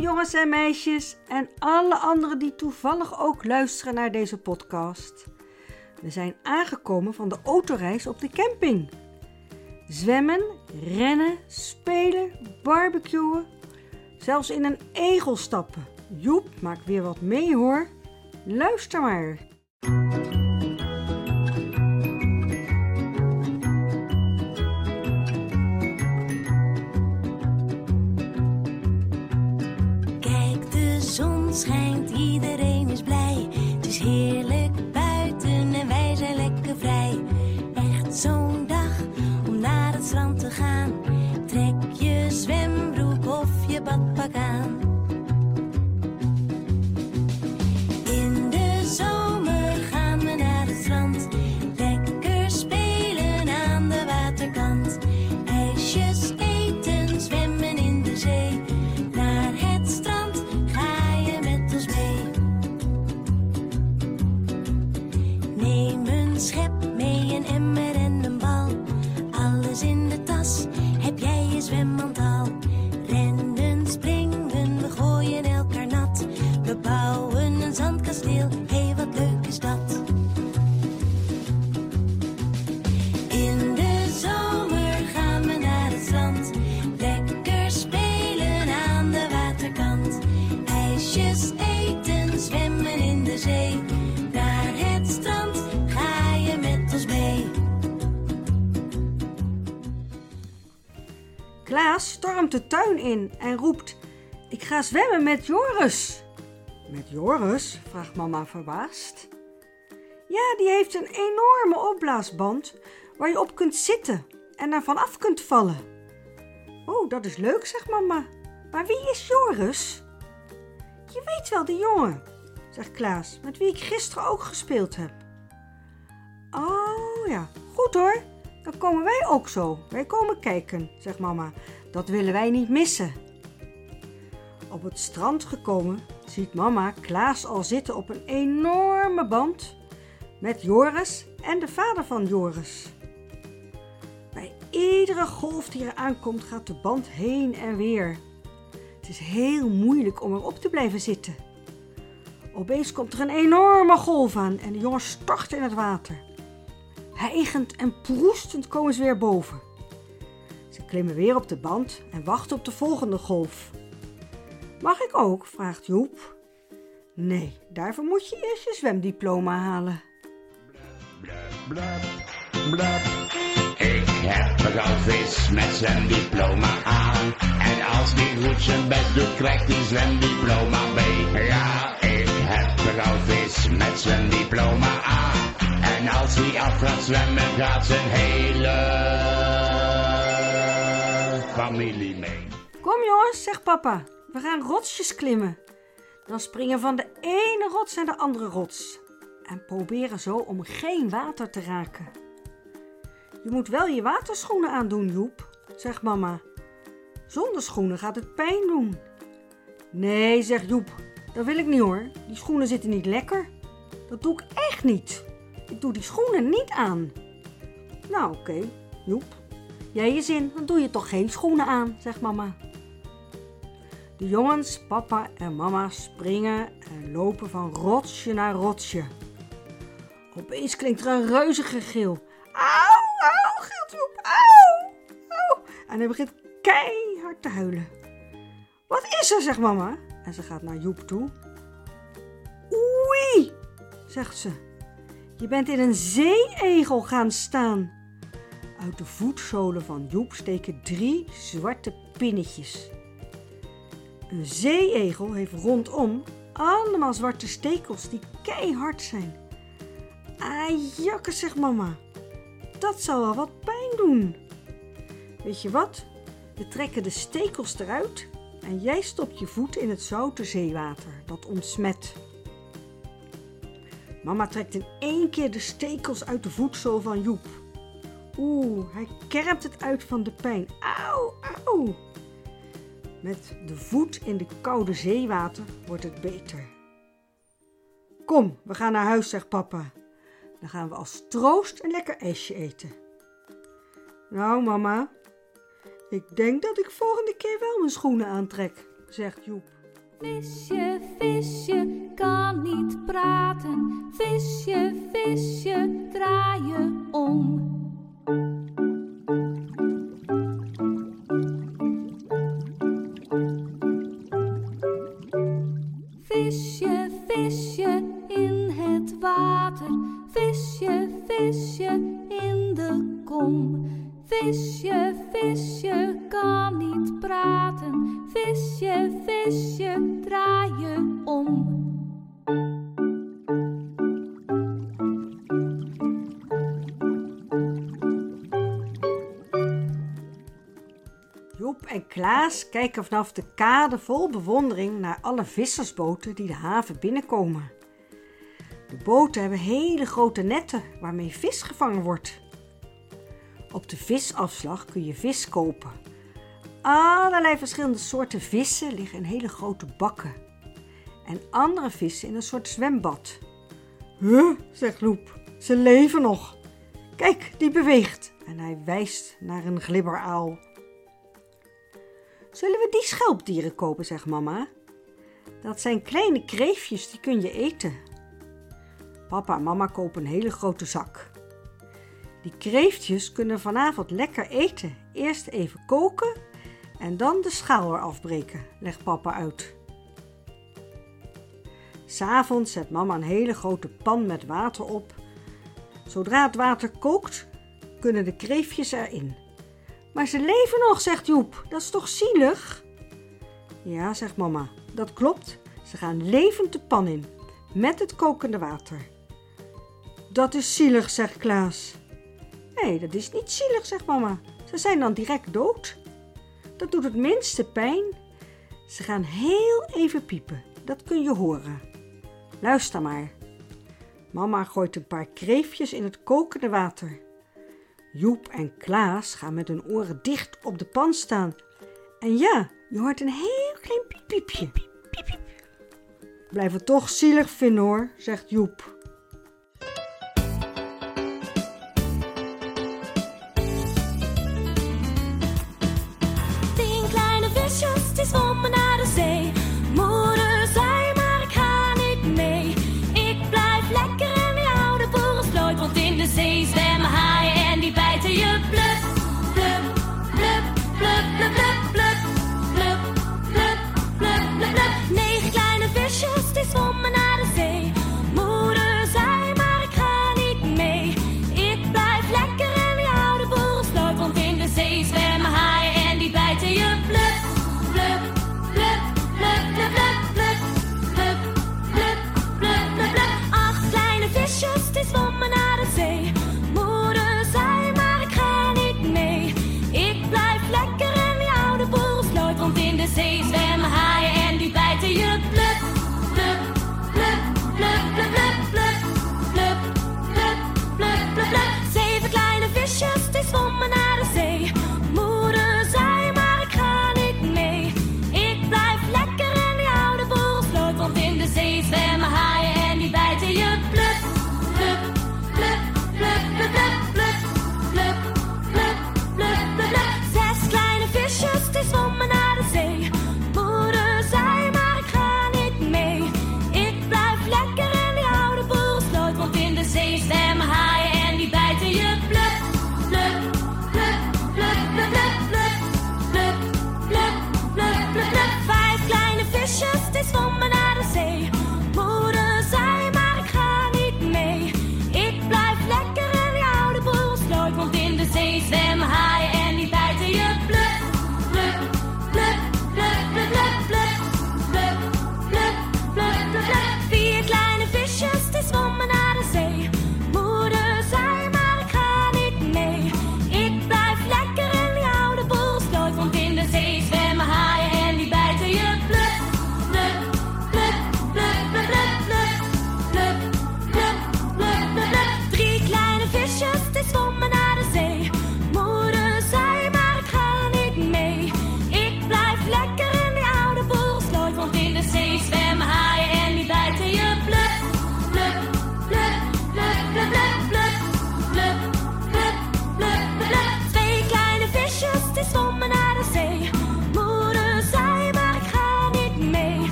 Jongens en meisjes en alle anderen die toevallig ook luisteren naar deze podcast. We zijn aangekomen van de autoreis op de camping. Zwemmen, rennen, spelen, barbecuen, zelfs in een egel stappen. Joep, maak weer wat mee hoor. Luister maar. De tuin in en roept: Ik ga zwemmen met Joris. Met Joris? vraagt mama verbaasd. Ja, die heeft een enorme opblaasband waar je op kunt zitten en er vanaf kunt vallen. Oh, dat is leuk, zegt mama. Maar wie is Joris? Je weet wel, die jongen, zegt Klaas, met wie ik gisteren ook gespeeld heb. Oh ja, goed hoor. Dan komen wij ook zo. Wij komen kijken, zegt mama. Dat willen wij niet missen. Op het strand gekomen ziet mama Klaas al zitten op een enorme band met Joris en de vader van Joris. Bij iedere golf die er aankomt gaat de band heen en weer. Het is heel moeilijk om erop te blijven zitten. Opeens komt er een enorme golf aan en de jongen stort in het water. Hijgend en proestend komen ze weer boven. Klimmen weer op de band en wachten op de volgende golf. Mag ik ook? vraagt Joep. Nee, daarvoor moet je eerst je zwemdiploma halen. Blab, blab. Ik heb een goudvis met zwemdiploma aan. En als die goed zijn best doet, krijgt die zwemdiploma mee. Ja, ik heb een goudvis met zwemdiploma aan. En als die af gaat zwemmen, gaat zijn hele familie. Kom jongens, zegt papa. We gaan rotsjes klimmen. Dan springen van de ene rots naar de andere rots. En proberen zo om geen water te raken. Je moet wel je waterschoenen aandoen, Joep, zegt mama. Zonder schoenen gaat het pijn doen. Nee, zegt Joep, dat wil ik niet hoor. Die schoenen zitten niet lekker. Dat doe ik echt niet. Ik doe die schoenen niet aan. Nou, oké, Joep. Jij je zin, dan doe je toch geen schoenen aan, zegt mama. De jongens, papa en mama springen en lopen van rotsje naar rotsje. Opeens klinkt er een reuzige gil. Auw, auw, gilt Joep, auw, auw. En hij begint keihard te huilen. Wat is er, zegt mama. En ze gaat naar Joep toe. Oei, zegt ze. Je bent in een zeeegel gaan staan. Uit de voetzolen van Joep steken drie zwarte pinnetjes. Een zeeegel heeft rondom allemaal zwarte stekels die keihard zijn. Ah, zegt mama. Dat zal wel wat pijn doen. Weet je wat? We trekken de stekels eruit en jij stopt je voet in het zoute zeewater. Dat ontsmet. Mama trekt in één keer de stekels uit de voetzool van Joep. Oeh, hij kermt het uit van de pijn. Auw, auw. Met de voet in de koude zeewater wordt het beter. Kom, we gaan naar huis, zegt papa. Dan gaan we als troost een lekker ijsje eten. Nou, mama, ik denk dat ik volgende keer wel mijn schoenen aantrek. zegt Joep. Visje, visje, kan niet praten. Visje, visje, draai je om. Visje, visje in het water. Visje, visje in de kom. Visje, visje kan niet praten. Visje, visje, draai je om. Klaas kijken vanaf de kade vol bewondering naar alle vissersboten die de haven binnenkomen. De boten hebben hele grote netten waarmee vis gevangen wordt. Op de visafslag kun je vis kopen. Allerlei verschillende soorten vissen liggen in hele grote bakken. En andere vissen in een soort zwembad. Huh, zegt Loep, ze leven nog. Kijk, die beweegt. En hij wijst naar een glibberaal. Zullen we die schelpdieren kopen, zegt mama. Dat zijn kleine kreefjes, die kun je eten. Papa en mama kopen een hele grote zak. Die kreeftjes kunnen vanavond lekker eten. Eerst even koken en dan de schaal eraf breken, legt papa uit. S'avonds zet mama een hele grote pan met water op. Zodra het water kookt, kunnen de kreeftjes erin. Maar ze leven nog, zegt Joep. Dat is toch zielig? Ja, zegt mama. Dat klopt. Ze gaan levend de pan in, met het kokende water. Dat is zielig, zegt Klaas. Nee, dat is niet zielig, zegt mama. Ze zijn dan direct dood. Dat doet het minste pijn. Ze gaan heel even piepen. Dat kun je horen. Luister maar. Mama gooit een paar kreefjes in het kokende water. Joep en Klaas gaan met hun oren dicht op de pan staan. En ja, je hoort een heel klein piepje. Piep, piep, piep. Blijf het toch zielig vinden hoor, zegt Joep.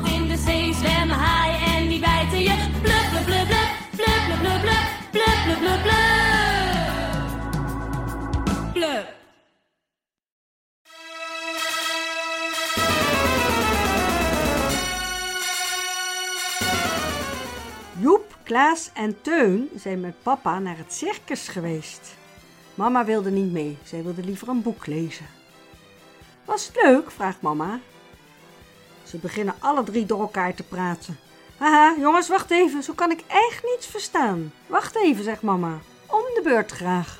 in de zee zwemmen haaien en die bijten je. Blub, blub, blub, blub, blub, blub, blub, blub, blub, blub, blub, blub. Joep, Klaas en Teun zijn met papa naar het circus geweest. Mama wilde niet mee, zij wilde liever een boek lezen. Was het leuk? vraagt mama. Ze beginnen alle drie door elkaar te praten. Haha, jongens, wacht even, zo kan ik echt niets verstaan. Wacht even, zegt mama. Om de beurt graag.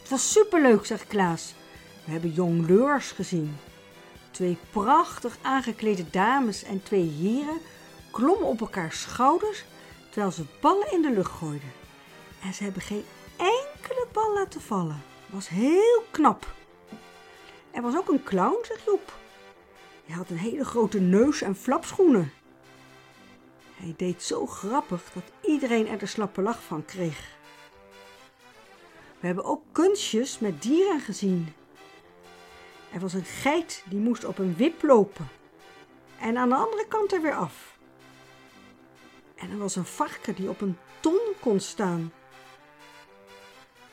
Het was superleuk, zegt Klaas. We hebben jongleurs gezien. Twee prachtig aangeklede dames en twee heren klommen op elkaars schouders terwijl ze ballen in de lucht gooiden. En ze hebben geen enkele bal laten vallen. Was heel knap. Er was ook een clown, zegt Joep. Hij had een hele grote neus en flapschoenen. Hij deed zo grappig dat iedereen er de slappe lach van kreeg. We hebben ook kunstjes met dieren gezien. Er was een geit die moest op een wip lopen. En aan de andere kant er weer af. En er was een varken die op een ton kon staan.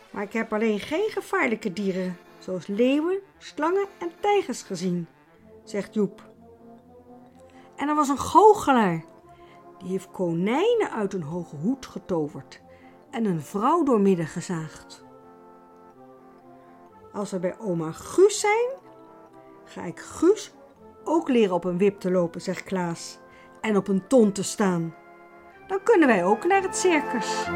Maar ik heb alleen geen gevaarlijke dieren, zoals leeuwen, slangen en tijgers gezien, zegt Joep. En er was een goochelaar. Die heeft konijnen uit een hoge hoed getoverd en een vrouw doormidden gezaagd. Als we bij oma Guus zijn, ga ik Guus ook leren op een wip te lopen, zegt Klaas, en op een ton te staan. Dan kunnen wij ook naar het circus.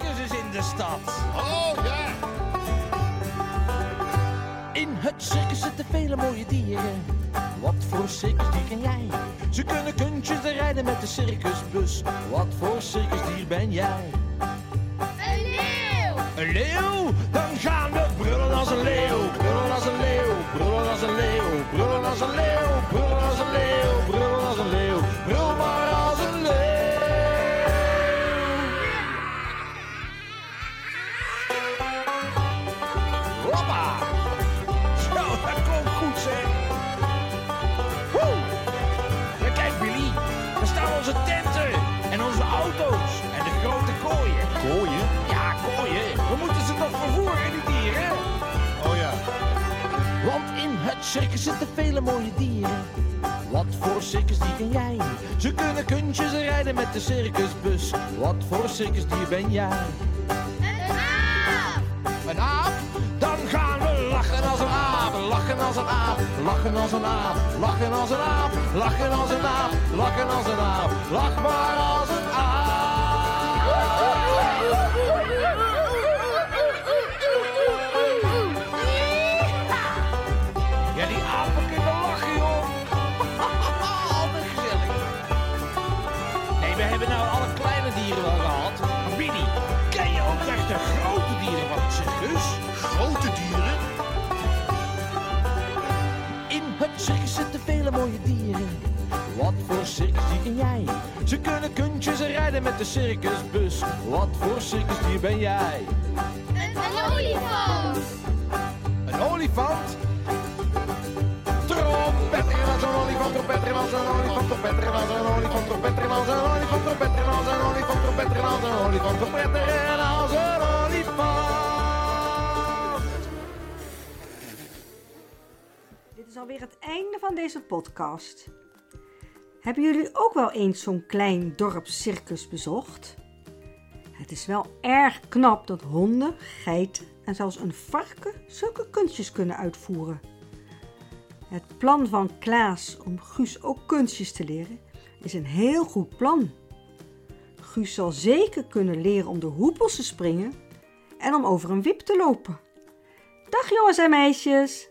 Circus is in de stad. Oh ja, In het circus zitten vele mooie dieren. Wat voor circusdier ken jij? Ze kunnen kuntjes rijden met de circusbus. Wat voor circusdier ben jij? een leeuw. Een leeuw? Dan gaan we brullen als een leeuw. Brullen als een leeuw. Brullen als een leeuw. Brullen als een leeuw. Brullen als een leeuw. Circus zitten vele mooie dieren. Wat voor circusdier ken jij? Ze kunnen kuntjes rijden met de circusbus. Wat voor circusdier ben jij? Een aap. Een aap? Dan gaan we lachen als een aap, lachen als een aap, lachen als een aap, lachen als een aap, lachen als een aap, lachen als een aap, lach maar als een aap. Circus zitten vele mooie dieren. Wat voor circusdier ken jij? Ze kunnen kuntjes rijden met de circusbus. Wat voor circusdier ben jij? Een olifant. Een olifant? Trompetter was een olifant, trompetter was een olifant, trompetter was een olifant, trompetter was een olifant, trompetter was een olifant, trompetter was een olifant, trompetter als een olifant. Alweer het einde van deze podcast. Hebben jullie ook wel eens zo'n klein dorpscircus bezocht? Het is wel erg knap dat honden, geiten en zelfs een varken zulke kunstjes kunnen uitvoeren. Het plan van Klaas om Guus ook kunstjes te leren is een heel goed plan. Guus zal zeker kunnen leren om door hoepels te springen en om over een wip te lopen. Dag jongens en meisjes,